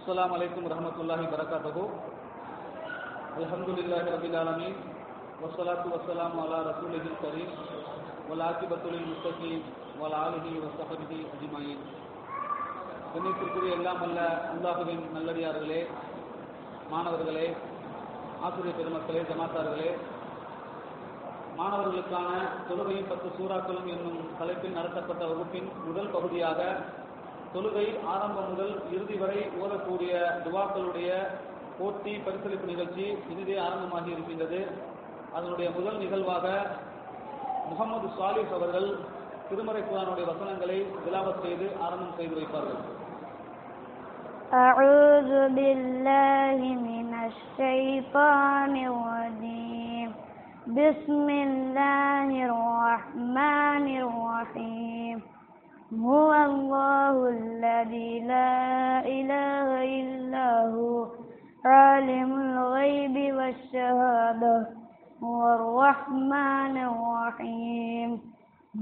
السلام عليكم ورحمة الله وبركاته الحمد لله رب العالمين والصلاة والسلام على رسوله الكريم والعاقبة للمتقين وعلى آله وصحبه أجمعين கண்ணியத்திற்குரிய எல்லாம் அல்ல அல்லாஹுவின் நல்லடியார்களே மாணவர்களே ஆசிரியர் பெருமக்களே ஜமாத்தார்களே மாணவர்களுக்கான தொழுகையும் பத்து சூறாக்களும் என்னும் தலைப்பில் நடத்தப்பட்ட வகுப்பின் முதல் பகுதியாக தொழுகை ஆரம்பம் முதல் இறுதி வரை ஓதக்கூடிய துவாக்களுடைய போட்டி பரிசளிப்பு நிகழ்ச்சி இனிதே ஆரம்பமாகி இருக்கின்றது அதனுடைய முதல் நிகழ்வாக முகமது சாலிஹ் அவர்கள் திருமறை குரானுடைய வசனங்களை திலாவத் செய்து ஆரம்பம் செய்து வைப்பார்கள் أعوذ بالله من الشيطان الرجيم بسم الله الرحمن الرحيم هو الله الذي لا إله إلا هو عالم الغيب والشهادة هو الرحمن الرحيم.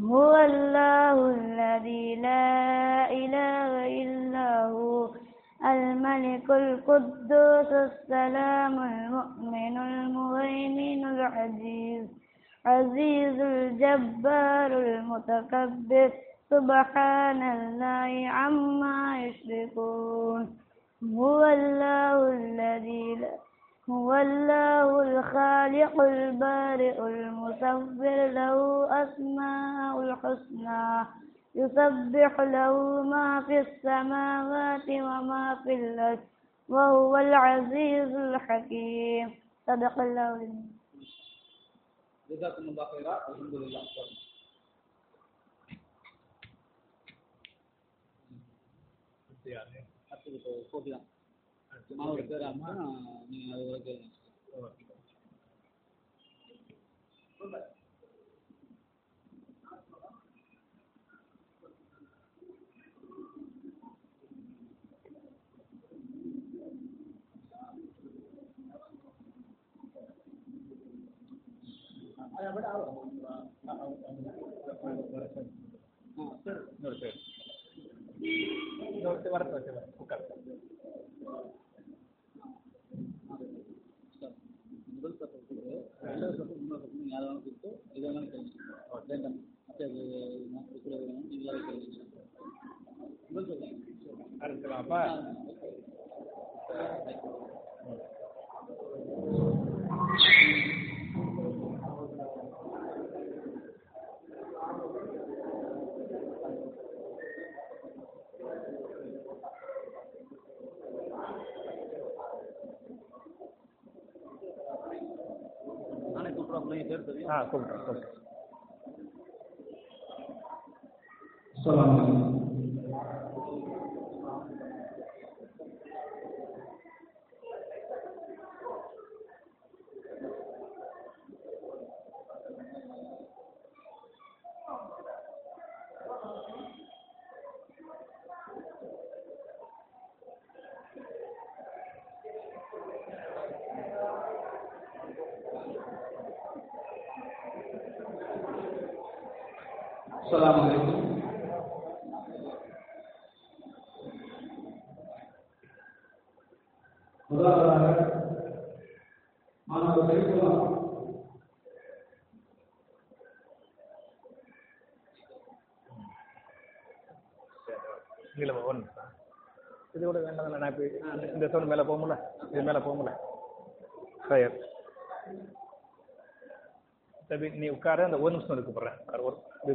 هو الله الذي لا إله إلا هو الملك القدوس السلام المؤمن المهيمن العزيز عزيز الجبار المتكبر. سبحان الله عما يشركون. هو الله الذي لا هو الله الخالق البارئ المصور له أسماء الحسنى. يسبح له ما في السماوات وما في الأرض وهو العزيز الحكيم. صدق الله جزاكم الله خيرا. الحمد لله. அடுத்தது இப்போ போட்டி தான். மாணவர் பேர் அம்மா நீங்கள் அது வரைக்கும் ஆ. சரி இன்னொரு பேர். இன்னொரு வச்சு உட்கார் முதல் சட்டம் கொடுத்து ரெண்டாவது சட்டம் மூணாவது சட்டம் யாராவது கொடுத்து இதை வேணாலும் கேளுங்க வேண்டாம் அப்போ அது நான் கூட வேணும் நீங்களாவே கேளுங்க முதல் சட்டம் அடுத்துலாம்ப்பா நானே கூப்பிட்றேன் பிள்ளைங்க பேர் தெரியும் السلام عليكم முதலாவதாக மாணவர் சைஃபுல்லா இல்லை ஒன்று இது கூட வேண்டாம் நான் இப்போ இந்த சவுண்ட் மேலே போகும்ல இது மேலே போகும்ல சரி சரி நீ உட்காரு அந்த ஒரு நிமிஷம் இருக்கு போடுறேன் உட்காரு, ஒரு இது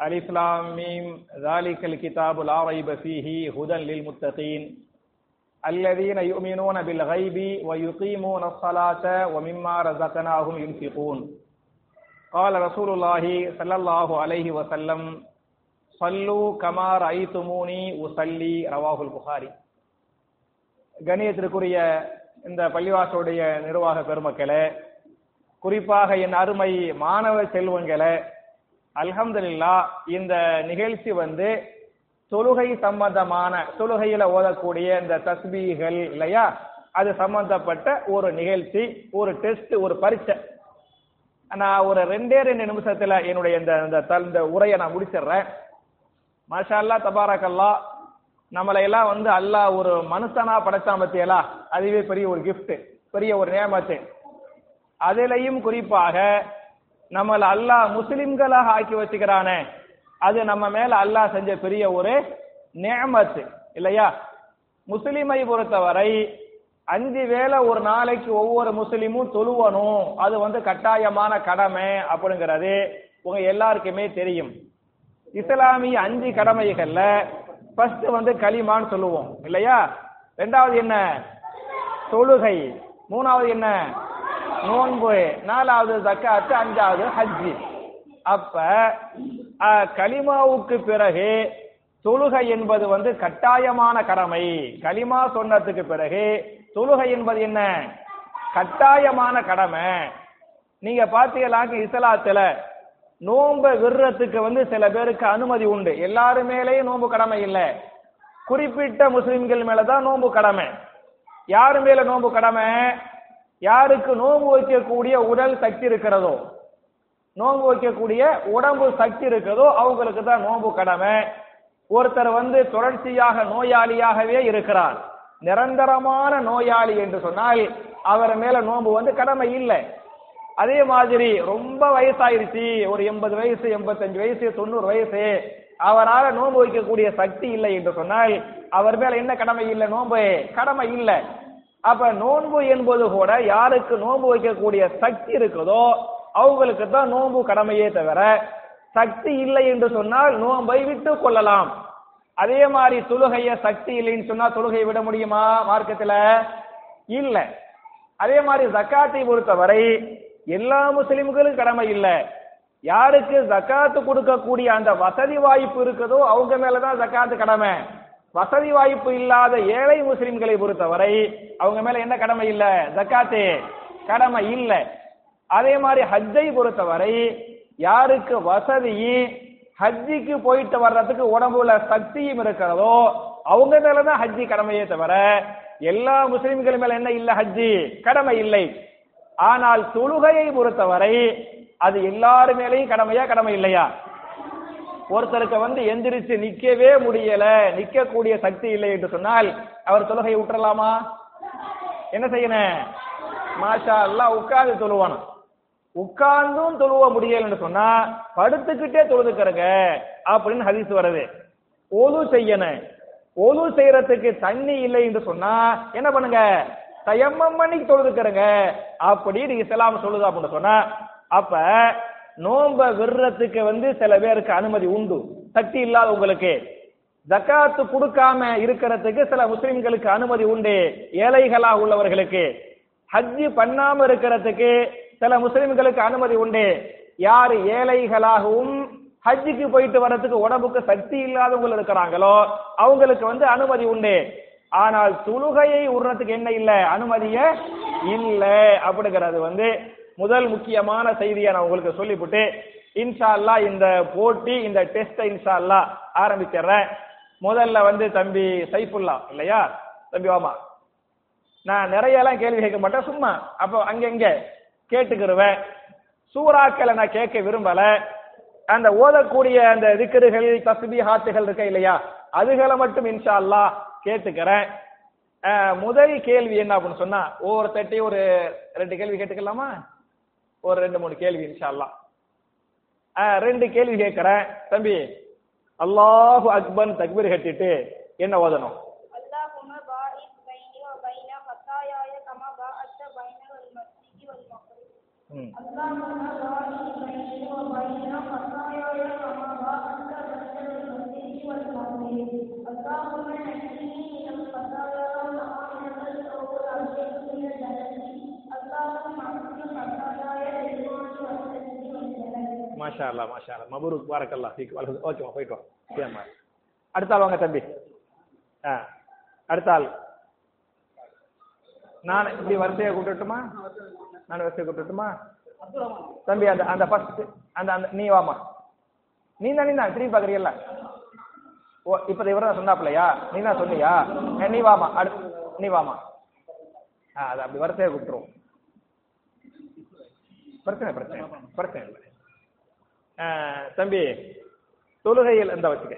ألف لام ميم ذلك الكتاب لا ريب فيه هدى للمتقين الذين يؤمنون بالغيب ويقيمون الصلاة ومما رزقناهم ينفقون قال رسول الله صلى الله عليه وسلم صلوا كما رأيتموني أصلي رواه البخاري கணியத்திற்குரிய இந்த பள்ளிவாசோடைய நிர்வாக பெருமக்களே குறிப்பாக என் அருமை மாணவ செல்வங்களே அல்ஹம்துல்லா இந்த நிகழ்ச்சி வந்து தொழுகை சம்பந்தமான தொழுகையில ஓதக்கூடிய இந்த தஸ்பீகள் இல்லையா? அது சம்பந்தப்பட்ட ஒரு நிகழ்ச்சி ஒரு டெஸ்ட் ஒரு பரீட்சை. நான் ஒரு ரெண்டே ரெண்டு நிமிஷத்துல என்னுடைய இந்த இந்த த- உரையை நான் முடிச்சிடுறேன். மாஷா அல்லா தபாரக்கல்லா நம்மளை எல்லாம் வந்து அல்லாஹ் ஒரு மனுஷனா படைச்சா பத்தியலா? அதுவே பெரிய ஒரு கிஃப்ட் பெரிய ஒரு நியமத்து. அதிலையும் குறிப்பாக நம்மள அல்லாஹ் முஸ்லிம்களாக ஆக்கி வச்சுக்கிறானே. அது நம்ம மேல அல்லாஹ் செஞ்ச பெரிய ஒரு நேமத்து இல்லையா? முஸ்லிமை பொறுத்தவரை அஞ்சு வேளை ஒரு நாளைக்கு ஒவ்வொரு முஸ்லிமும் தொழுவணும். அது வந்து கட்டாயமான கடமை அப்படிங்கிறது உங்க எல்லாருக்குமே தெரியும். இஸ்லாமிய அஞ்சு கடமைகள்ல ஃபர்ஸ்ட் வந்து களிமான்னு சொல்லுவோம் இல்லையா? ரெண்டாவது என்ன? தொழுகை. மூணாவது என்ன? நோன்பு நாலாவது ஜக்காத்து அஞ்சாவது ஹஜ்ஜி. அப்ப கலிமாவுக்கு பிறகு தொழுகை என்பது வந்து கட்டாயமான கடமை. கலிமா சொன்னதுக்கு பிறகு தொழுகை என்பது என்ன? கட்டாயமான கடமை. நீங்க பாத்தீங்களாக்க இஸ்லாத்துல நோன்பை விடுறதுக்கு வந்து சில பேருக்கு அனுமதி உண்டு. எல்லாரு மேலேயும் நோன்பு கடமை இல்லை. குறிப்பிட்ட முஸ்லிம்கள் மேலதான் நோன்பு கடமை. யாரு மேல நோன்பு கடமை? யாருக்கு நோன்பு வைக்கக்கூடிய உடல் சக்தி இருக்கிறதோ நோன்பு வைக்கக்கூடிய உடம்பு சக்தி இருக்கிறதோ அவங்களுக்கு தான் நோன்பு கடமை. ஒருத்தர் வந்து தொடர்ச்சியாக நோயாளியாகவே இருக்கிறார். நிரந்தரமான நோயாளி என்று சொன்னால் அவர் மேல நோன்பு வந்து கடமை இல்லை. அதே மாதிரி ரொம்ப வயசாயிருச்சு ஒரு எண்பது வயசு எண்பத்தஞ்சு வயசு தொண்ணூறு வயசு அவரால் நோன்பு வைக்கக்கூடிய சக்தி இல்லை என்று சொன்னால் அவர் மேல என்ன கடமை இல்லை நோன்பு? கடமை இல்லை. அப்ப நோன்பு என்பது கூட யாருக்கு நோன்பு வைக்கக்கூடிய சக்தி இருக்குதோ அவங்களுக்கு தான் நோன்பு கடமையே தவிர சக்தி இல்லை என்று சொன்னால் நோன்பை விட்டு கொள்ளலாம். அதே மாதிரி தொழுகைய சக்தி இல்லைன்னு சொன்னா தொழுகையை விட முடியுமா? மார்க்கத்துல இல்ல. அதே மாதிரி ஜக்காத்தை பொறுத்தவரை எல்லா முஸ்லிம்களும் கடமை இல்லை. யாருக்கு ஜக்காத்து கொடுக்கக்கூடிய அந்த வசதி வாய்ப்பு இருக்குதோ அவங்க மேலதான் ஜக்காத்து கடமை. வசதி வாய்ப்பு இல்லாத ஏழை முஸ்லிம்களை பொறுத்தவரை அவங்க மேல என்ன கடமை இல்ல? ஜக்காத்து. கடமை இல்ல. அதே மாதிரி ஹஜ்ஜை பொறுத்தவரை யாருக்கு வசதியும் ஹஜ்ஜிக்கு போயிட்டு வர்றதுக்கு உடம்புல சக்தியும் இருக்கிறதோ அவங்க மேலதான் ஹஜ்ஜி கடமையே தவிர எல்லா முஸ்லிம்கள் மேல என்ன இல்ல ஹஜ்ஜி? கடமை இல்லை. ஆனால் தொழுகையை பொறுத்தவரை அது எல்லாரு மேலையும் கடமையா கடமை இல்லையா? ஒருத்தருக்கு வந்து எந்திரிச்சு நிக்கவே முடியல நிக்கக்கூடிய சக்தி இல்லை என்று சொன்னால் அவர் தொழுகையை விட்டுறலாமா? என்ன செய்யணும்? மாஷா எல்லாம் உட்கார்ந்து தொழுவானாம் உட்கார்ந்தும் தொழுவ முடியலன்னு சொன்னா படுத்துக்கிட்டே தொழுதுக்கிறங்க அப்படின்னு ஹதீஸ் வருது. ஒலு செய்யணும். ஒலு செய்யறதுக்கு தண்ணி இல்லை என்று சொன்னா என்ன பண்ணுங்க? தயம்மம் பண்ணி தொழுதுக்கிறங்க அப்படின்னு இஸ்லாம் சொல்லுது அப்படின்னு சொன்னா அப்ப நோம்ப விடுறதுக்கு வந்து சில பேருக்கு அனுமதி உண்டு. சக்தி இல்லாத உங்களுக்கு. ஜக்காத்து கொடுக்காம இருக்கிறதுக்கு சில முஸ்லிம்களுக்கு அனுமதி உண்டு. ஏழைகளா உள்ளவர்களுக்கு. ஹஜ்ஜி பண்ணாம இருக்கிறதுக்கு சில முஸ்லிம்களுக்கு அனுமதி உண்டு. யார் ஏழைகளாகவும் ஹஜ்ஜுக்கு போயிட்டு வர்றதுக்கு உடம்புக்கு சக்தி இல்லாதவங்க இருக்கிறாங்களோ அவங்களுக்கு வந்து அனுமதி உண்டு. ஆனால் தொழுகையை விடுறதுக்கு என்ன இல்லை? அனுமதிய இல்லை. அப்படிங்கிறது வந்து முதல் முக்கியமான செய்தியை நான் உங்களுக்கு சொல்லிவிட்டு இன்ஷா அல்லா இந்த போட்டி இந்த டெஸ்ட் இன்ஷா அல்லா ஆரம்பிச்சிடுறேன் முதல்ல வந்து தம்பி சைஃபுல்லா இல்லையா? தம்பி வாமா. நான் நிறைய எல்லாம் கேள்வி கேட்க மாட்டேன் சும்மா. அப்போ அங்கங்க கேட்டுக்கிருவேன். சூறாக்களை நான் கேட்க விரும்பல. அந்த ஓதக்கூடிய அந்த திக்கர்கள் தஸ்பீஹாத்துகள் இருக்க இல்லையா? அதுகளை மட்டும் இன்ஷா அல்லா கேட்டுக்கிறேன் முதல் கேள்வி என்ன அப்படின்னு சொன்னா ஒவ்வொருத்தட்டையும் ஒரு ரெண்டு கேள்வி கேட்டுக்கலாமா? ஒரு ரெண்டு மூணு கேள்வி இன்ஷா அல்லாஹ் அஹ், ரெண்டு கேள்வி கேட்கிறேன் தம்பி அல்லாஹு அக்பர் தக்பீர் கட்டிட்டு என்ன ஓதணும் اللهم மாஷா அல்லா மாஷா அல்லா மபரூக் பாரக்கல்லா ஃபீக் வலது. ஓகேமா போயிட்டு வா. சரிம்மா அடுத்த ஆள் வாங்க தம்பி. ஆ அடுத்த ஆள். நான் இப்படி வரிசையை கூப்பிட்டுட்டுமா நான் வரிசையை கூப்பிட்டுட்டுமா தம்பி அந்த அந்த ஃபர்ஸ்ட் அந்த அந்த நீ வாமா. நீ தான் நீ தான் திரும்பி பாக்குறீல்ல ஓ இப்ப இவர தான் சொன்னாப்லையா நீ தான் சொன்னியா? ஏ, நீ வாமா. அடு நீ வாமா. ஆ அது அப்படி வரிசையை கூப்பிட்டுருவோம். பிரச்சனை பிரச்சனை பிரச்சனை. இல்லை தம்பி தொழுகையில் இந்த வச்சுக்க.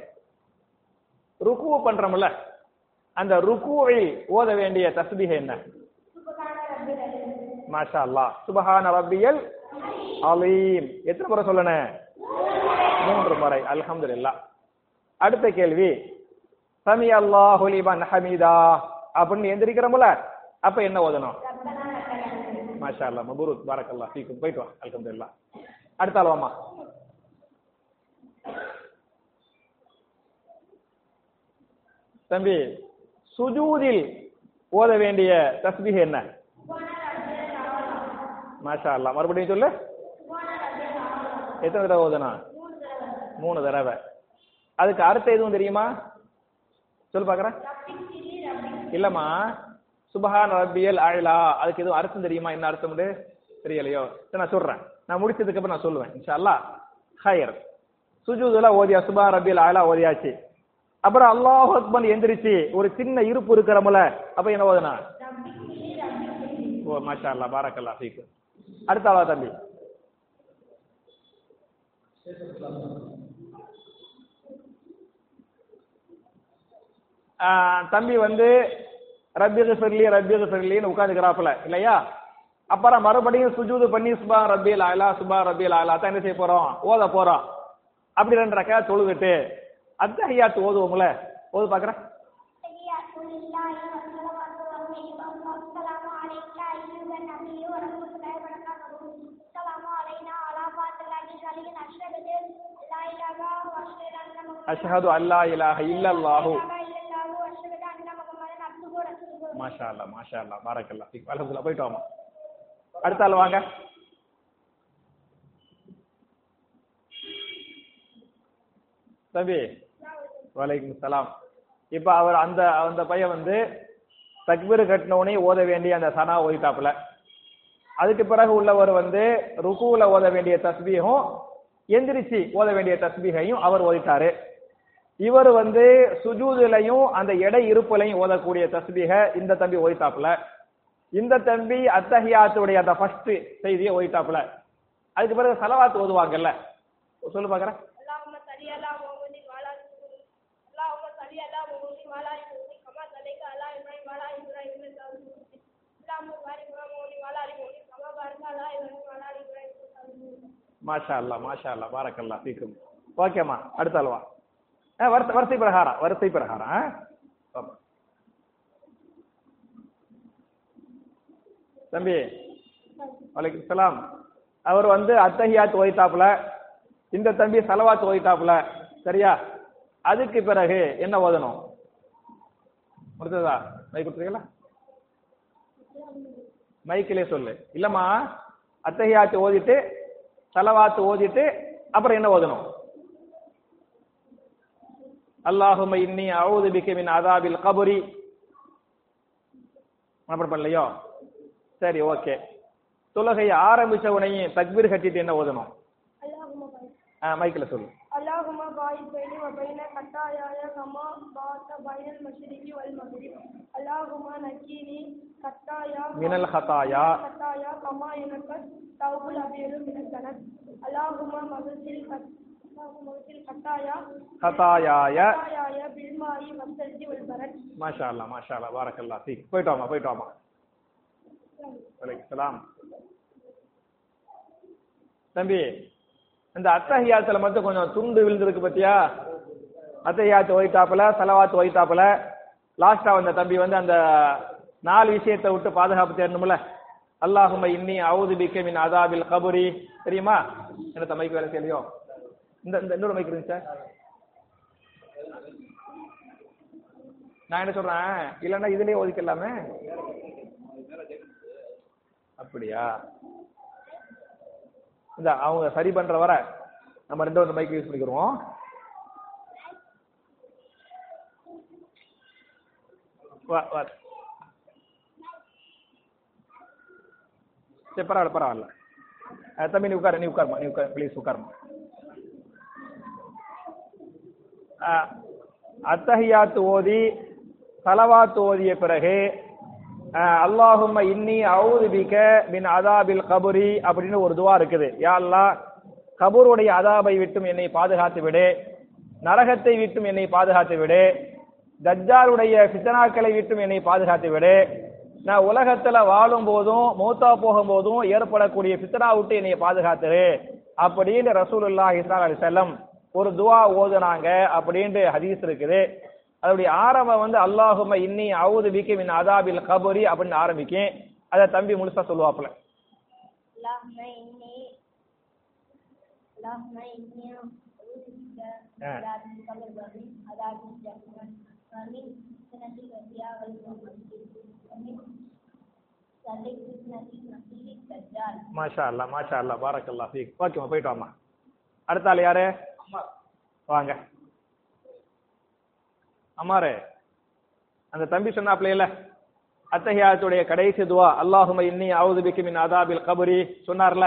ருக்கு பண்றோம்ல அந்த ருக்குவில் ஓத வேண்டிய தஸ்பீஹ் என்ன? மாஷா அல்லாஹ் சுபஹான ரப்பியல் அலீம். எத்தனை முறை சொல்லணும் மூன்று முறை. அல்ஹம்துலில்லாஹ். அடுத்த கேள்வி. சமி அல்லாஹு லிமன் ஹமீதா. அப்படின்னு எந்திரிக்கிறோம்ல அப்ப என்ன ஓதணும்? மாஷா அல்லாஹ் பாரக் அல்லா ஃபீக்கும். போயிட்டு வா. இல்லா அடுத்த ஆள் தம்பி சுஜூதில் ஓத வேண்டிய தஸ்பீஹ் என்ன? மாஷா அல்லாஹ் மறுபடியும் சொல்லு. எத்தனை தடவை ஓதுனா? மூணு தடவை. அதுக்கு அர்த்தம் எதுவும் தெரியுமா? சொல்லு பாக்குறேன் இல்லம்மா. சுபஹான் ரப்பியல் அழலா அதுக்கு எதுவும் அர்த்தம் தெரியுமா? என்ன அர்த்தம் தெரியலையோ. நான் சொல்றேன். நான் முடிச்சதுக்கு அப்புறம் நான் சொல்லுவேன். இன்ஷா அல்லா ஹயர். சுஜூதுல ஓதியா? சுபஹான் ரப்பியல் அழலா ஓதியாச்சு. அப்புறம் அல்லாஹ் அக்பர் எந்திரிச்சு ஒரு சின்ன இருப்பு இருக்கிறமுல அப்ப என்ன ஓதுனா? ஓ மாஷா அல்லா பாரக்கல்லா ஃபீக்கு. அடுத்த ஆளா தம்பி? தம்பி வந்து ரப்பிகு ஃபிர்லி ரப்பிகு ஃபிர்லின்னு உட்காந்துக்கிறாப்புல இல்லையா? அப்புறம் மறுபடியும் சுஜூது பண்ணி சுபா ரபி லாயலா சுபா ரபி ஆலா தான் என்ன செய்ய போறோம்? ஓத போறோம். அப்படி ரெண்டு ரக்கா தொழுதுட்டு அத்தஹியாத்து ஓதுவோம்ல ஓது பார்க்குறேன். அஷஹது அல்லா இலாஹ இல்லல்லாஹு. மாஷா அல்லா மாஷா அல்லா பாரக்கல்லா அலமதுல்லா போயிட்டு அடுத்த ஆள் வாங்க. தம்பி வலைக்கும் சலாம். இப்ப அவர் அந்த அந்த பையன் வந்து தக்பீர் கட்டினவுடனே ஓத வேண்டிய அந்த சனா ஓதிட்டாப்புல. அதுக்கு பிறகு உள்ளவர் வந்து ருக்குல ஓத வேண்டிய தஸ்பீகம் எந்திரிச்சு ஓத வேண்டிய தஸ்பீகையும் அவர் ஓதிட்டாரு. இவர் வந்து சுஜூதுலையும் அந்த எடை இருப்புலையும் ஓதக்கூடிய தஸ்பீக இந்த தம்பி ஓதித்தாப்புல இந்த தம்பி அத்தஹியாத்துடைய அந்த ஃபர்ஸ்ட் செய்தியை ஓதித்தாப்புல அதுக்கு பிறகு சலவாத்து ஓதுவாங்கல்ல. சொல்லு பாக்குறேன். மாஷா அல்லா மாஷா அல்லா பாரக்கல்லா ஃபீக்கும். ஓகேம்மா அடுத்த அல்வா ஆ, வரிசை வரிசை பிரகாரம் வரிசை பிரகாரம் ஆ? தம்பி வலைக்கம் சலாம். அவர் வந்து அத்தஹியாத் ஓய்த்தாப்புல இந்த தம்பி சலவாத் ஓய்த்தாப்புல சரியா? அதுக்கு பிறகு என்ன ஓதணும்? முடிஞ்சதா? மைக் கொடுத்துருக்கீங்களா? மைக்கிலே சொல்லு. இல்லம்மா அத்தகையாத்து ஓதிட்டு தலவாத்து ஓதிட்டு அப்புறம் என்ன ஓதணும்? அல்லாஹும இன்னி அவுது பிகமின் அதாபில் கபுரி. அப்புறம் பண்ணலையோ? சரி ஓகே. தொழுகையை ஆரம்பிச்ச உடனே தக்பீர் கட்டிட்டு என்ன ஓதணும்? மைக்கில சொல்லு. اللهم باعث بيني وبين خطاياي كما بعثت بين المشرق والمغرب اللهم نجني خطايا மினல் ஹதாயா خطايا كما ينقى الثوب الأبيض من الدنس اللهم مغسل خط- اللهم مغسل خطايا ஹதாயாய خطاياي بالماء والثلج والبرد மாஷா அல்லா மாஷா அல்லா பாரக்கல்லா ஃபீக் போயிட்டு வாமா போயிட்டு வாமா வலைக்கும் சலாம் தம்பி இந்த அத்தஹியாத்துல மட்டும் கொஞ்சம் துண்டு விழுந்திருக்கு பத்தியா? அத்தஹியாத்து ஓய்த்தாப்புல சலவாத்து ஓய்த்தாப்புல லாஸ்டா வந்த தம்பி வந்து அந்த நாலு விஷயத்தை விட்டு பாதுகாப்பு தேடணும்ல. அல்லாஹும இன்னி அவுது பிக்க மின் அதாபில் கபுரி. தெரியுமா? என்ன மைக்கு வேலை செய்யலையோ? இந்த இந்த இன்னொரு மைக் இருந்துச்சா சார். நான் என்ன சொல்றேன்? இல்லைன்னா இதுலயே ஒதுக்கலாமே அப்படியா? இந்த அவங்க சரி பண்ற வர நம்ம ரெண்டு ஒரு மைக் யூஸ் பண்ணிக்கிறோம் வா வா. சரி பரவாயில்ல பரவாயில்ல. தம்பி நீ உட்காரு நீ உட்காருமா நீ உட்கார் ப்ளீஸ் உட்காருமா. அத்தகையாத்து ஓதி தலவாத்து ஓதிய பிறகு அல்லாஹும் இன்னி அவுது பிக மின் அதாபில் கபுரி அப்படின்னு ஒரு துவா இருக்குது. யா அல்லா கபூருடைய அதாபை விட்டும் என்னை பாதுகாத்து விடு. நரகத்தை விட்டும் என்னை பாதுகாத்து விடு. தஜ்ஜாலுடைய சித்தனாக்களை விட்டும் என்னை பாதுகாத்து விடு. நான் உலகத்துல வாழும் போதும் மூத்தா போகும் போதும் ஏற்படக்கூடிய ஃபித்னா விட்டு என்னை பாதுகாத்துரு அப்படின்னு ரசூலுல்லாஹி இஸ்லாம் அலி செல்லம் ஒரு துவா ஓதுனாங்க அப்படின்ட்டு ஹதீஸ் இருக்குது. அதோடைய ஆரம்பம் வந்து அல்லாஹும இன்னி அவுது பிக்கு மின் அதாபில் கபுரி அப்படின்னு ஆரம்பிக்கும். அதை தம்பி முழுசா சொல்லுவாப்புல. மாஷா அல்லா மாஷா அல்லா பாரக் அல்லா ஓகேம்மா போயிட்டு வாமா அடுத்தாள் யாரு? வாங்க. அம்மாரே அந்த தம்பி சொன்னாப்ல இல்ல அத்தஹியாத்துடைய கடைசி துவா அல்லாஹும இன்னி அவுது பிக்கு மின் அதாபில் கபரி சொன்னார்ல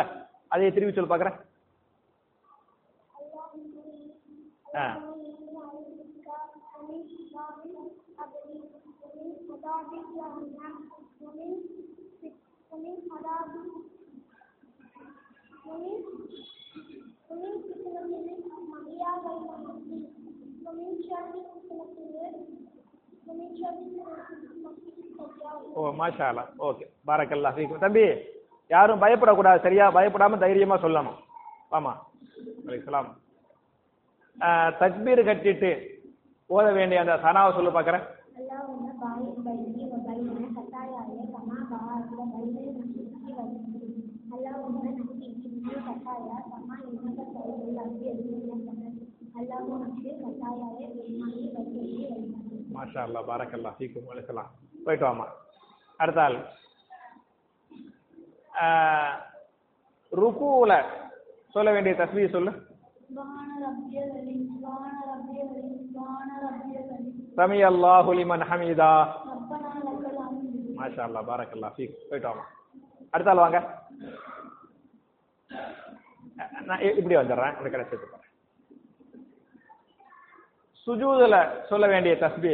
அதையே திருப்பி சொல்லு பார்க்கறேன் ஆ. ஓ மாஷாலா ஓகே. பாரக்கல்லா ஃபீக் தம்பி யாரும் பயப்படக்கூடாது. சரியா? பயப்படாம தைரியமா சொல்லணும். ஆமா அலைஹிஸ்ஸலாம் தக்பீர் கட்டிட்டு ஓத வேண்டிய அந்த சனாவை சொல்லு பார்க்குறேன். மாஷா அல்லா பாரக்கல்லா போயிட்டு வாமா அடுத்த ஆள். ருக்குல சொல்ல வேண்டிய தஸ்மியை சொல்லு. சமி அல்லாஹு லிமன் ஹமீதா. மாஷா அல்லாஹ் பாரக்கல்லா ஃபீக் போயிட்டு வாமா அடுத்த ஆள் வாங்க. நான் இப்படி வந்துடுறேன். அந்த கடைசி சுஜூதுல சொல்ல வேண்டிய தஸ்பி.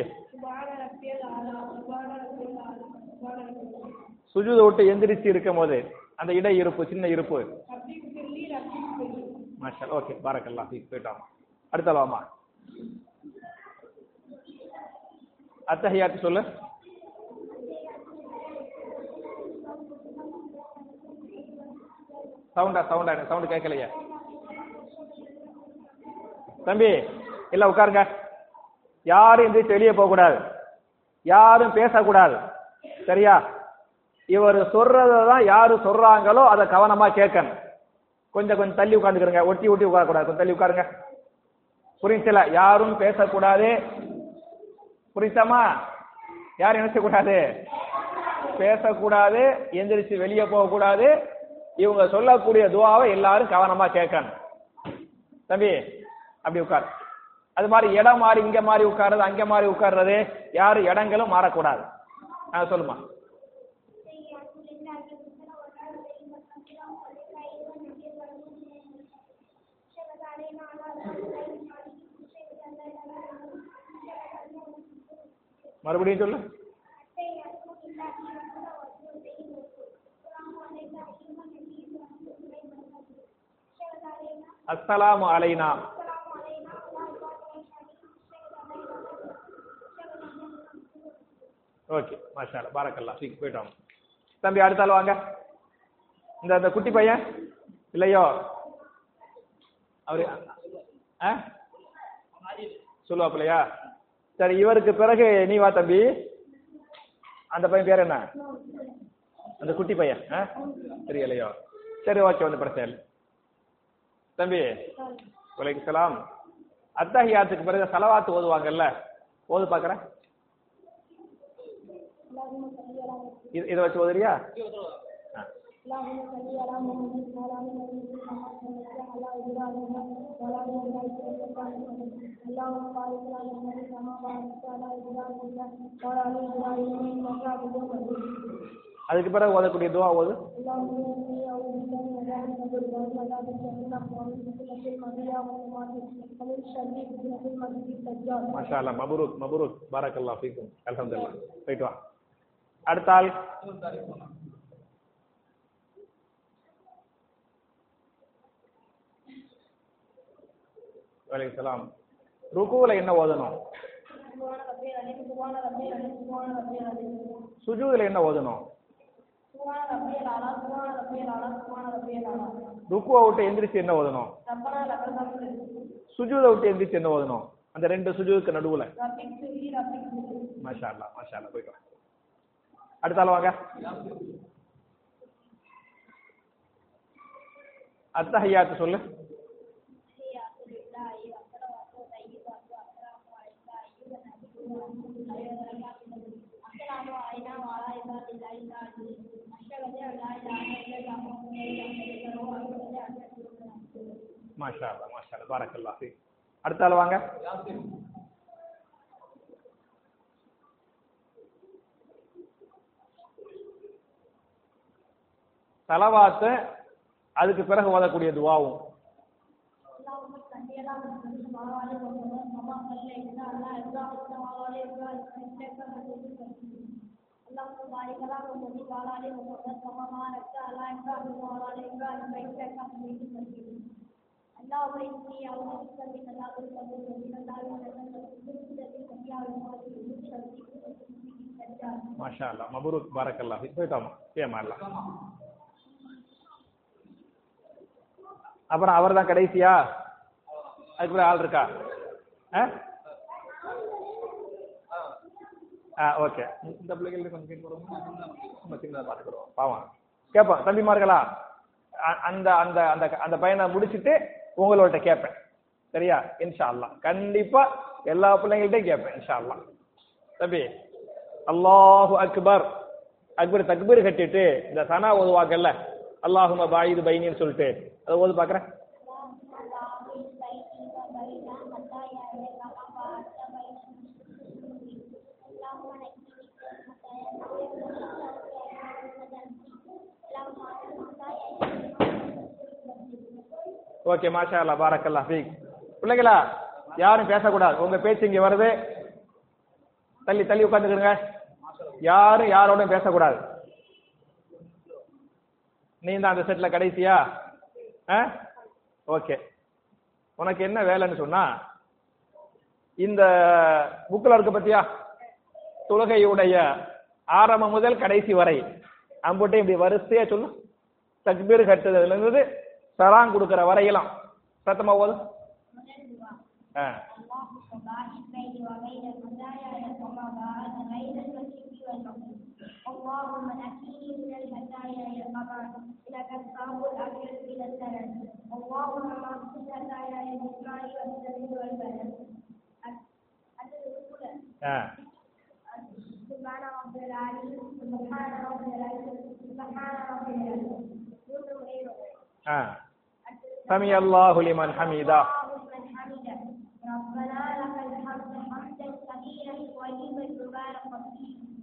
சுஜூத விட்டு எந்திரிச்சு இருக்கும் போது அந்த இட இருப்பு சின்ன இருப்பு. மாஷால் ஓகே பாரக்கல்லா போயிட்டோம். அடுத்த வாமா அத்தகையாத்து சொல்லு. சவுண்டா சவுண்டா சவுண்டு கேட்கலையா. தம்பி இல்ல உட்காருங்க. யாரும் எந்திரிச்சு வெளியே போக கூடாது யாரும் பேசக்கூடாது. சரியா? இவர் சொல்றதான் யாரு சொல்றாங்களோ அதை கவனமா கேட்கணும். கொஞ்சம் கொஞ்சம் தள்ளி உட்காந்துக்கிறங்க ஒட்டி ஒட்டி உட்காரக்கூடாது. கொஞ்சம் தள்ளி உட்காருங்க. புரிஞ்சல யாரும் பேசக்கூடாது. புரிஞ்சமா யாரும் நினைச்சக்கூடாது? பேசக்கூடாது. எந்திரிச்சு வெளியே போகக்கூடாது. இவங்க சொல்லக்கூடிய துவாவை எல்லாரும் கவனமா கேட்கணும். தம்பி அப்படி உட்கார். அது மாதிரி இடம் மாறி இங்க மாறி உட்கார்றது அங்க மாறி உட்கார்றது யாரும் இடங்களும் மாறக்கூடாது. ஆ சொல்லுமா. மறுபடியும் சொல்லு. அஸ்ஸலாமு அலைனா. ஓகே மாஷால பாரக்கல்லா சீக்கிரம் போயிட்டு வாங்க தம்பி அடுத்த ஆள் வாங்க. இந்த இந்த குட்டி பையன்? இல்லையோ? அவரு ஆ? சொல்லுவாப்பில்லையா? சரி இவருக்கு பிறகு நீ வா தம்பி. அந்த பையன் பேர் என்ன? அந்த குட்டி பையன் ஆ? தெரியலையோ? சரி ஓகே வந்து பிரச்சனை இல்லை தம்பி வலைக்கு சலாம். அத்தாஹியாத்துக்கு பிறகு சலவாத்து ஓதுவாங்கல்ல? ஓது பார்க்குறேன் இதை வச்சு ஓதுறியா அதுக்கு பிறகு ஓதக்கூடிய துவா ஓது. மஷா அல்லா மபரூக் மபரூக் பாரக் அல்லா ஃபீக்கும். அலமதுல்லா போயிட்டு வா. அடுத்த ஆள். வலைசலாம் ருக்குவில் என்ன ஓதணும்? சுஜூவில் என்ன ஓதணும்? ருக்குவை விட்டு எந்திரிச்சு என்ன ஓதணும்? சுஜூதை விட்டு எந்திரிச்சு என்ன ஓதணும்? அந்த ரெண்டு சுஜூவுக்கு நடுவில். மஷா அல்லா மஷா அல்லா போயிட்டு வா அடுத்த ஆள் வாங்க. அத்தஹியாத்து சொல்லு. மாஷா மாஷா பாரக்கல்லா அடுத்த ஆள் வாங்க. தலவாத்த அதுக்கு பிறகு ஓதக்கூடிய துவாவும். மாஷா அல்லா மபரூக் பாரக்கல்லா ஃபீக் போயிட்டோமா ஏமா அல்லா அப்புறம் அவர் தான் கடைசியா? அதுக்குள்ள ஆள் இருக்கா? ஆ? ஆ ஓகே. இந்த பிள்ளைகளுக்கு கொஞ்சம் கேட்க நம்ம சின்னதாக பார்த்துக்கிறோம். பாவம். கேட்போம். தம்பிமார்களா? அ- அந்த அந்த அந்த அந்த பையனை முடிச்சுட்டு உங்களோட கேட்பேன் சரியா? இன்ஷா அல்லா கண்டிப்பா எல்லா பிள்ளைங்கள்ட்டையும் கேட்பேன் இன்ஷா அல்லா தம்பி அல்லாஹு அக்பர். அக்பர் தக்பீர் கட்டிட்டு இந்த சனா ஓதுவாக்கல்ல அல்லாஹும பாயிது பைனின்னு சொல்லிட்டு. அதை ஓது பார்க்குறேன். ஓகே மாஷா அல்லா பாரக்கல்லா ஃபீக். பிள்ளைங்களா யாரும் பேசக்கூடாது. உங்க பேச்சு இங்க வருது. தள்ளி தள்ளி உட்காந்துக்கிடுங்க யாரும் யாரோடும் பேசக்கூடாது. நீ தான் அந்த செட்ல கடைசியா? ஆ? ஓகே. உனக்கு என்ன வேலைன்னு சொன்னா இந்த புக்கில் இருக்க பத்தியா? தொழுகையுடைய ஆரம்பம் முதல் கடைசி வரை. அம்புட்டையும் இப்படி வரிசையா சொல்லு. தக்பீர் கட்டுறதுல இருந்து சலாங் கொடுக்கிற வரையலாம் சத்தமா போதும் ஆ. اللهم أكيني من الهدايا إلى القبر إلى كتاب الأكل إلى السند. اللهم أعطني الهدايا إلى الإسماء والسبيل والبلد. نعم سبحان رب العالمين سبحان رب العالمين سبحان رب العالمين. آه. سمي الله لمن حمده.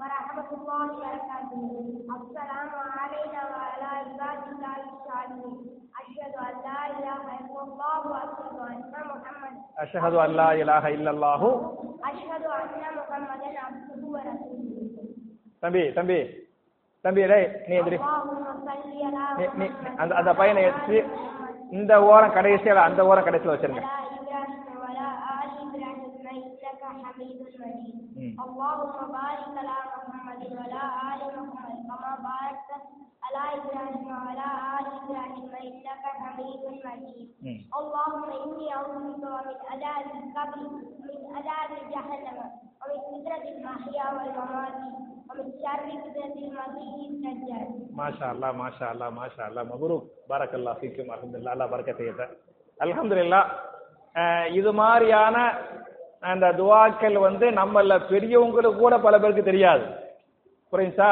ورحمة الله وبركاته السلام علينا وعلى عباد الله الصالحين أشهد أن لا إله إلا الله وأشهد أن محمد أشهد أن لا إله إلا الله أشهد أن محمدا عبده ورسوله தம்பி தம்பி தம்பி டேய் நீ எதிரி اللهم صل على நீ நீ محمد அந்த அந்த பையனை எடுத்து இந்த ஓரம் கடைசியில் அந்த ஓரம் கடைசியில் வச்சிருங்க حميد مجيد مم. اللهم بارك على محمد وعلى آل محمد كما باركت على إبراهيم وعلى آل إبراهيم إنك حميد مجيد مم. اللهم إني أعوذ بك من عذاب القبر ومن عذاب جهنم ومن فتنة المحيا والممات ومن شر فتنة المسيح الدجال மாஷா அல்லா மாஷா அல்லா மாஷா அல்லா மபரூக் பாரக் அல்லா ஃபீக்கும் அல்ஹம்துலில்லாஹ் அல்லாஹ் பரக்கத்தை ஏத்த அல்ஹம்துலில்லாஹ் அஹ், இது மாதிரியான அந்த துவாக்கள் வந்து நம்மள பெரியவங்களுக்கு கூட பல பேருக்கு தெரியாது. புரியுதா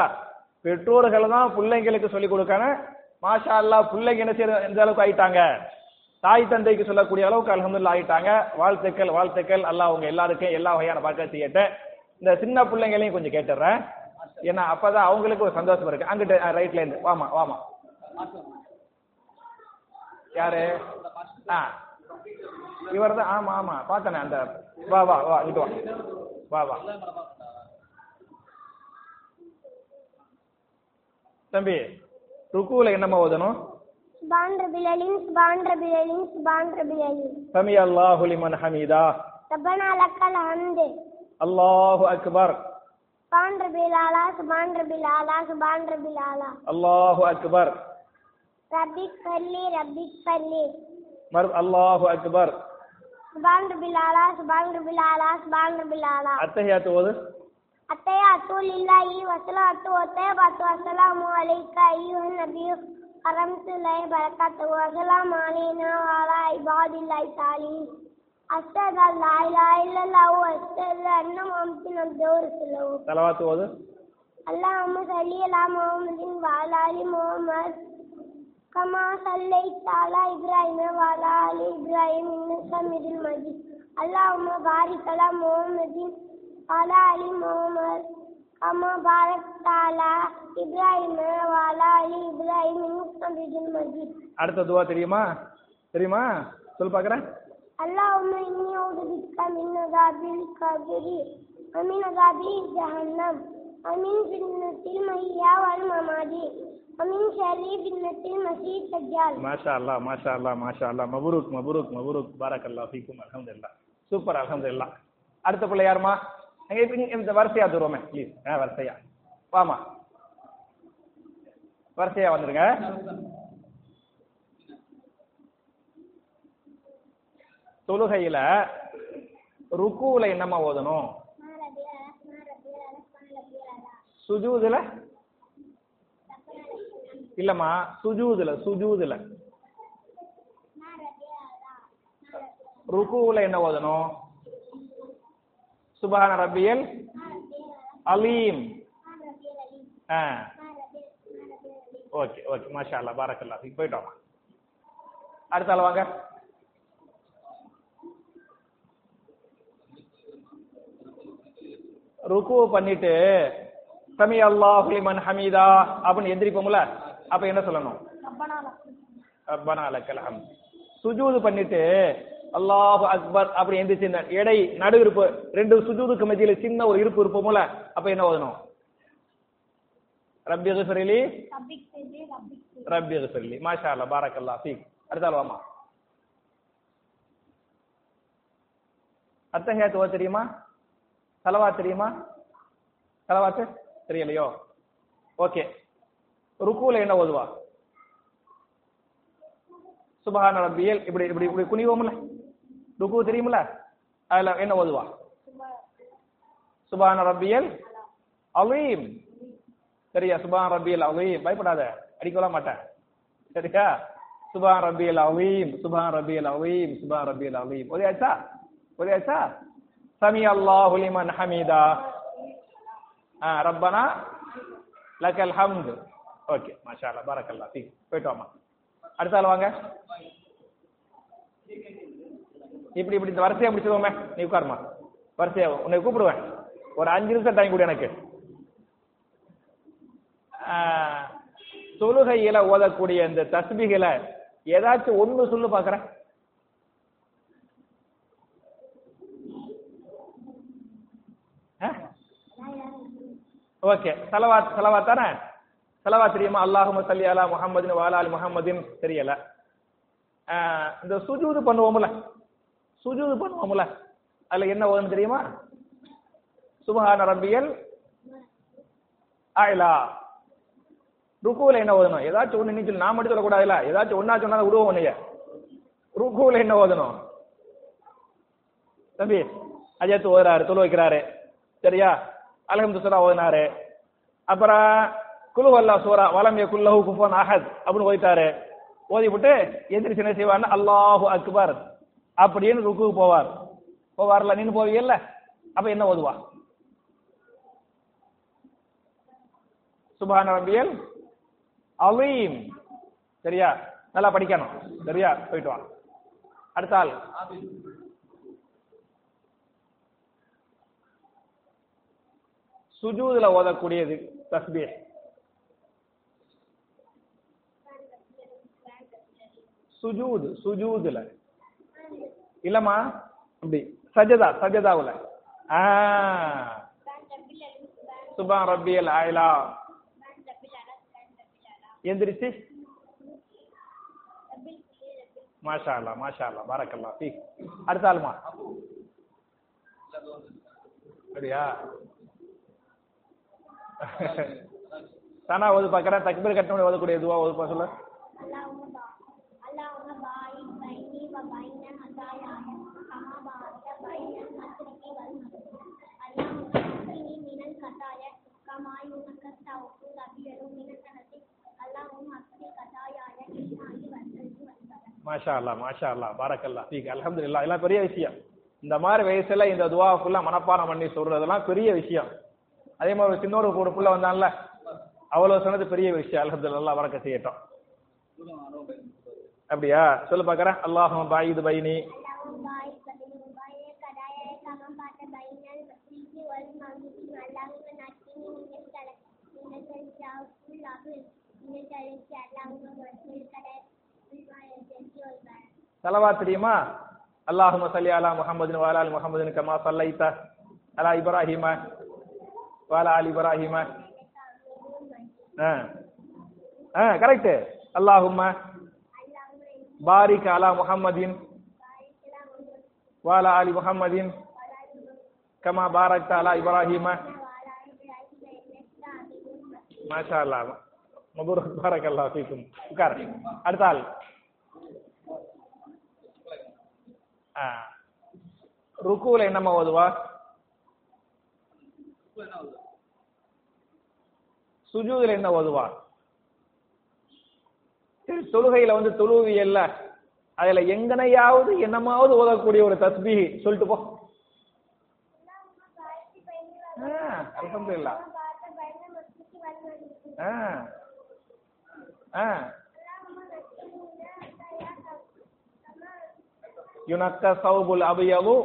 பெற்றோர்கள் தான் பிள்ளைங்களுக்கு சொல்லிக் கொடுக்கணும் மாஷா அல்லா பிள்ளைங்க என்ன செய்ய எந்த அளவுக்கு ஆயிட்டாங்க? தாய் தந்தைக்கு சொல்லக்கூடிய அளவுக்கு அல்ஹம்துலில்லாஹ் ஆயிட்டாங்க. வாழ்த்துக்கள் வாழ்த்துக்கள். அல்லாஹ் உங்க எல்லாருக்கும் எல்லா வகையான பக்கத்து கேட்டேன் இந்த சின்ன பிள்ளைங்களையும் கொஞ்சம் கேட்டுறேன். ஏன்னா அப்பதான் அவங்களுக்கு ஒரு சந்தோஷம் இருக்கு. அங்கிட்டு ரைட்ல இருந்து. வாமா வாமா யாரு? ஆ. இவர் தான் ஆமா ஆமா. பார்த்தனே அந்த வா வா வா இங்கிட்டு வா. வா வா. தம்பி ருக்குல என்னம்மா ஓதணும்? சுபான் ரபில் அலீம் சுபான் ரபில் அலீம் சுபான் ரபில் அலீம் சமி அல்லாஹு லிமன் ஹமீதா. ரப்பனா லக்கல் ஹம்து அல்லாஹு அக்பர். சுபான் ரபில் ஆலா சுபான் ரபில் ஆலா சுபான் ரபில் ஆலா அல்லாஹு அக்பர். ரப்பிக் ஃபர்லி ரப்பிக் ஃபர்லி மறு அல்லாஹு அக்பர். சுபான் ரபில் ஆலா சுபான் ரபில் ஆலா சுபான் ரபில் ஆலா அத்தஹியாத்து ஓது. அத்தஹியாத்து லில்லாஹி வஸ்ஸலாத்து வத்தஹியாத்து வஸ்ஸலாமு அலைக்க அய்யுஹன் நபியு வரமத்துல்லாஹி பரக்காத்து வஸ்ஸலாமு அலைனா வஅலா இபாதில்லாஹி சாலிஹின் அஸ்ஸது அல்லா இலாஹ இல்லல்லாஹு அஸ்ஸது அன்ன முஹம்மதின் அப்துஹு ரசூலுஹு ஓது. அல்லாஹும்ம ஸல்லி அலா முஹம்மதின் வஅலா முஹம்மத். كما صليت على ابراهيم وعلى ال ابراهيم انك حميد مجيد اللهم بارك على محمد وعلى ال محمد كما باركت على ابراهيم وعلى ال ابراهيم انك حميد مجيد அடுத்த துவா தெரியுமா தெரியுமா சொல்லு பார்க்கறேன் اللهم إني أعوذ بك من عذاب القبر ومن عذاب جهنم ومن فتنة المحيا والممات ومن شر فتنة المسيح الدجال மாஷா அல்லாஹ் மாஷா அல்லாஹ் மாஷா அல்லாஹ் மபுருக் மபுருக் மபுருக் பாரக்கல்லாஹ் ஃபீக்கும் அல்ஹம்துலில்லாஹ் சூப்பர் அல்ஹம்துலில்லாஹ் அடுத்த பிள்ளை யாருமா அங்க இப்ப இங்க இந்த வரிசையா தருவோமே ப்ளீஸ் ஆ வரிசையா வாமா வரிசையா வந்துருங்க தொழுகையில ருக்குல என்னம்மா ஓதணும் சுஜூதுல? இல்லம்மா சுஜூதுல சுஜூதுல. ருக்குல என்ன ஓதணும்? சுபான ரபியல் அலீம். ஆ. ஓகே ஓகே மாஷா அல்லா பாரக்கல்லா போயிட்டோம் அடுத்த ஆள் வாங்க. ருக்கு பண்ணிட்டு சமி அல்லாஹ் லிமன் ஹமீதா அப்படின்னு எந்திரிப்போம்ல அப்ப என்ன சொல்லணும்? ரப்பனா லக்கல் சுஜூது பண்ணிட்டு அல்லாஹ் அக்பர் அப்படி எந்திரிச்சு எடை நடு இருப்பு ரெண்டு சுஜூதுக்கு மத்தியில சின்ன ஒரு இருப்பு இருப்போம்ல அப்ப என்ன ஓதணும்? ரப்பி கிஃபிரிலி ரப்பி கிஃபிரிலி மாஷா அல்லாஹ் பாரக்கல்லாஹ் ஃபீக். அடுத்த ஆள் வாமா. அத்தஹியாத் ஓத தெரியுமா? தலவாத் தெரியுமா? தலவாத்து தெரியலையோ? ஓகே ருக்குல என்ன ஓதுவா? சுபஹான ரப்பியல் இப்படி இப்படி இப்படி குனிவோம்ல. ருக்கு தெரியுமில்ல அதுல என்ன ஓதுவா? சுபஹான ரப்பியல் அலீம். சரியா? சுபஹான ரப்பியல் அலீம். பயப்படாத. அடிக்கலாம் மாட்டேன். சரியா? சுபஹான ரப்பியல் அலீம். சுபஹான ரப்பியல் அலீம். சுபஹான ரப்பியல் அலீம். ஓதியாச்சா? ஓதியாச்சா? சமி அல்லாஹு லிமன் ஹமீதா. ரப்பனா லக்கல் ஹம்து. ஓகே மாஷா அல்லாஹ் பாரக்கல்லாஹ் ஃபீக் போயிட்டு வாமா அடுத்த ஆள் வாங்க. இப்படி இப்படி இந்த வரிசையா முடிச்சிருவோமே. நீ உட்காருமா. வரிசையா உன்னை கூப்பிடுவேன். ஒரு அஞ்சு நிமிஷம் டைம் கொடு எனக்கு. தொழுகையில ஓதக்கூடிய இந்த தஸ்பிகளை ஏதாச்சும் ஒன்று சொல்லு பாக்குறேன். ஓகே. சலவாத் சலவாத் தானே? சலவாத் தெரியுமா? அல்லாஹும சல்லி அலா முகமதின் வாலா அலி தெரியல. இந்த சுஜூது பண்ணுவோம்ல. சுஜூது பண்ணுவோம்ல. அதுல என்ன ஓதுன்னு தெரியுமா? சுபஹான ரப்பியல் ஆயிலா ருகுல என்ன ஓதணும்? ஏதாச்சும் ஒண்ணு நீச்சல் நான் மட்டும் சொல்லக்கூடாதுல்ல. ஏதாச்சும் ஒண்ணா சொன்னா விடுவோம் உன்னைய. ருக்குல என்ன ஓதணும்? தம்பி அஜயத்து ஓதுறாரு தொழு வைக்கிறாரு சரியா? அலஹம்து சூரா ஓதினாரு. அப்புறம் குழு அல்லா சூரா வலம் குல்லஹு குஃபன் அஹத் அப்படின்னு ஓதிட்டாரு. ஓதி விட்டு எந்திரிச்சு என்ன செய்வார்னு அல்லாஹு அக்பர் அப்படின்னு ருக்கு போவார். போவார்ல நின்னு போவீங்கல்ல அப்ப என்ன ஓதுவா? சுபான ரபியல் அலீம். சரியா? நல்லா படிக்கணும். சரியா? போயிட்டு வா. அடுத்த ஆள். சுஜூதுல ஓதக்கூடியது தஸ்பீஹ். சுஜூது சுஜூதுல. இல்லம்மா? அப்படி. சஜதா சஜதாவுல. ஆ. சுபான் ரப்பியல் ஆயிலா. எந்திரிச்சு. மாஷா அல்லா மாஷா அல்லா பாரக்கல்லா அடுத்த ஆளுமா? அப்படியா? தானா ஓது பார்க்கறா தக்பீர் கட்டணும் ஓதக்கூடிய இதுவா ஓது பா சொல்ல. மாஷா அல்லா மாஷா அல்லா பாரக்கல்லா பீக் அலமதுல்லா எல்லாம் பெரிய விஷயம். இந்த மாதிரி வயசுல இந்த துவா ஃபுல்லா மனப்பாடம் பண்ணி சொல்றதெல்லாம் பெரிய விஷயம். அதே மாதிரி சின்னோரு ஒரு புள்ள வந்தான்ல அவ்வளவு சொன்னது பெரிய விஷயம். அலமதுல்லா வரக்க செய்யட்டும். அப்படியா? சொல்லு பாக்குறேன் அல்லாஹும் பாயிது பைனி. தலவா தெரியுமா? அல்லாஹும சல்லி அலா முகமது வாலால் முகமது கமா சல்லைத்த அலா இப்ராஹிமா. வாலா அலி இப்ராஹிம ஆ ஆ கரெக்ட் அல்லாஹும்ம பாரிக் அலா முஹம்மதின் வாலா அலி முஹம்மதின் கமா பாரக் அலா இப்ராஹிம மாஷா அல்லா மபூர் பாரக் அல்லா ஃபீக்கும் உட்கார் அடுத்த ஆள் ஆ ருக்குல என்னம்மா ஓதுவா சுஜூதுல என்ன ஓதுவா சரி தொழுகையில வந்து தொழுவியல்ல அதுல எங்கனையாவது என்னமாவது ஓதக்கூடிய ஒரு தஸ்பி சொல்லிட்டு போ. அல்ஹம்துலில்லாஹ் ஆ ஆ. யுனக்க சௌபுல் அபியவு.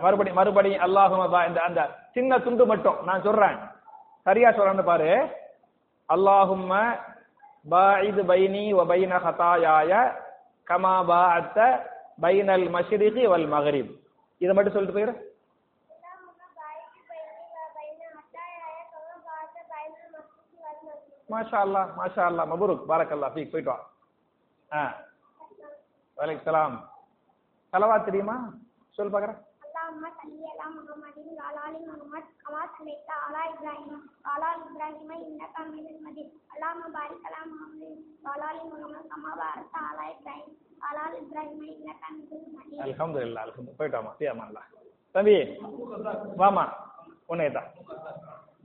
மறுபடி மறுபடி அல்லாஹும இந்த அந்த சின்ன துண்டு மட்டும் நான் சொல்றேன். சரியா சொல்றேன்னு பாரு. அல்லாஹும்ம பாயிது பைனி வ பைன ஹதாயாய கமா பாஅத்த பைனல் மஷ்ரிகி வல் மகரிப் இதை மட்டும் சொல்லிட்டு போயிரு. மாஷா அல்லாஹ் மாஷா அல்லாஹ் மபுருக். பாரக்கல்லா ஃபீக் போயிட்டு வா. ஆ. வலைக்கு சலாம் சலவா தெரியுமா? சொல் பாக்குறேன். முகமது சல்லியல்லா முகமதின் வாலாலி முகமது கமா சல்லைத்தா அலா இப்ராஹிம் வாலால் இப்ராஹிம இன்னக்கா மினல் மதி அல்லா முபாரிக் அலா முகமதின் வாலாலி முகமது கமா பாரத்தா அலா இப்ராஹிம் வாலால் இப்ராஹிம இன்னக்கா மினல் மதி அல்ஹம்துலில்லாஹ் அல்ஹம்து போயிட்டாமா சியாமல்லா தம்பி வாமா உன்னை தான்.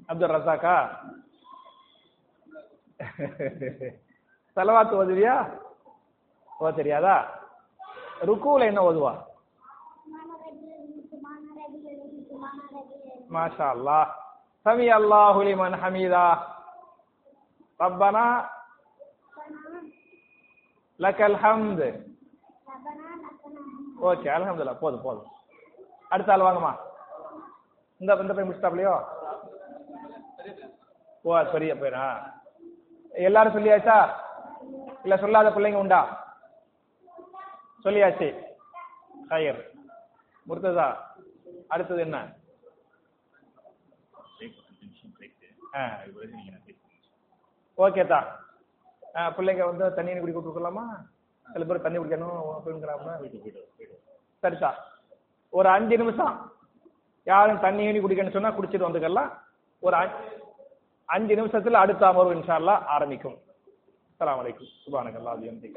அப்துல் ரசாக்கா? செலவாத்து ஓதுவியா? ஓ தெரியாதா? ருக்குவில் என்ன ஓதுவா? மாஷா அல்லாஹ் சமி அல்லாஹு லிமன் ஹமீதா. ரப்பனா லக்கல் ஹம்து. ஓகே அலமதுல்லா போதும் போதும். அடுத்த ஆள் வாங்கம்மா. இந்த இந்த பையன் முடிச்சிட்டாப்லையோ? ஓ பெரிய பையனா? எல்லாரும் சொல்லியாச்சா? இல்ல சொல்லாத பிள்ளைங்க உண்டா? சொல்லியாச்சு. ஹையர். முர்த்ததா அடுத்தது என்ன? ஆ ஓகே தான் ஆ பிள்ளைங்க வந்து தண்ணி குடி கொடுக்கலாமா சில பேர் தண்ணி குடிக்கணும் அப்படிங்கிறாம சரிதா ஒரு அஞ்சு நிமிஷம். யாரும் தண்ணி ஊனி குடிக்கணும்னு சொன்னா குடிச்சிட்டு வந்துக்கலாம் ஒரு அஞ்சு- நிமிஷத்துல அடுத்த அமர்வு இன்ஷா அல்லாஹ் ஆரம்பிக்கும். அஸ்ஸலாமு அலைக்கும். சுபானக்கல்லாஹு வபிஹம்திக